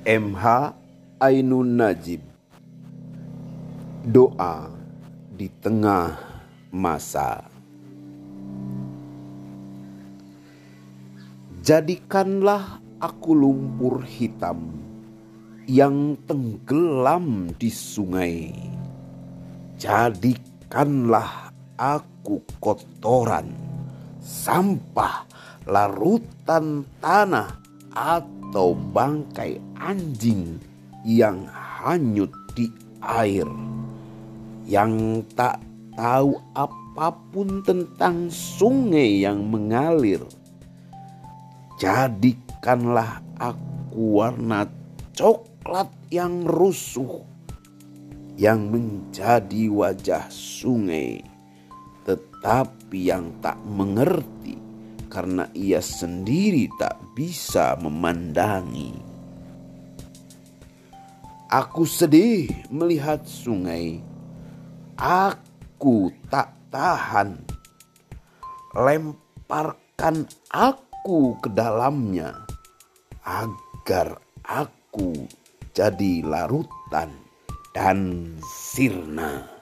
MH Ainun Najib Doa di tengah masa Jadikanlah aku lumpur hitam yang tenggelam di sungai. Jadikanlah aku kotoran, sampah, larutan tanah, atau bangkai anjing yang hanyut di air, yang tak tahu apa pun tentang sungai yang mengalir. Jadikanlah aku warna coklat yang rusuh yang menjadi wajah sungai, tetapi yang tak mengerti karena ia sendiri tak bisa memandangi. Aku sedih melihat sungai. Aku tak tahan. Lemparkan aku ke dalamnya agar aku jadi larutan dan sirna.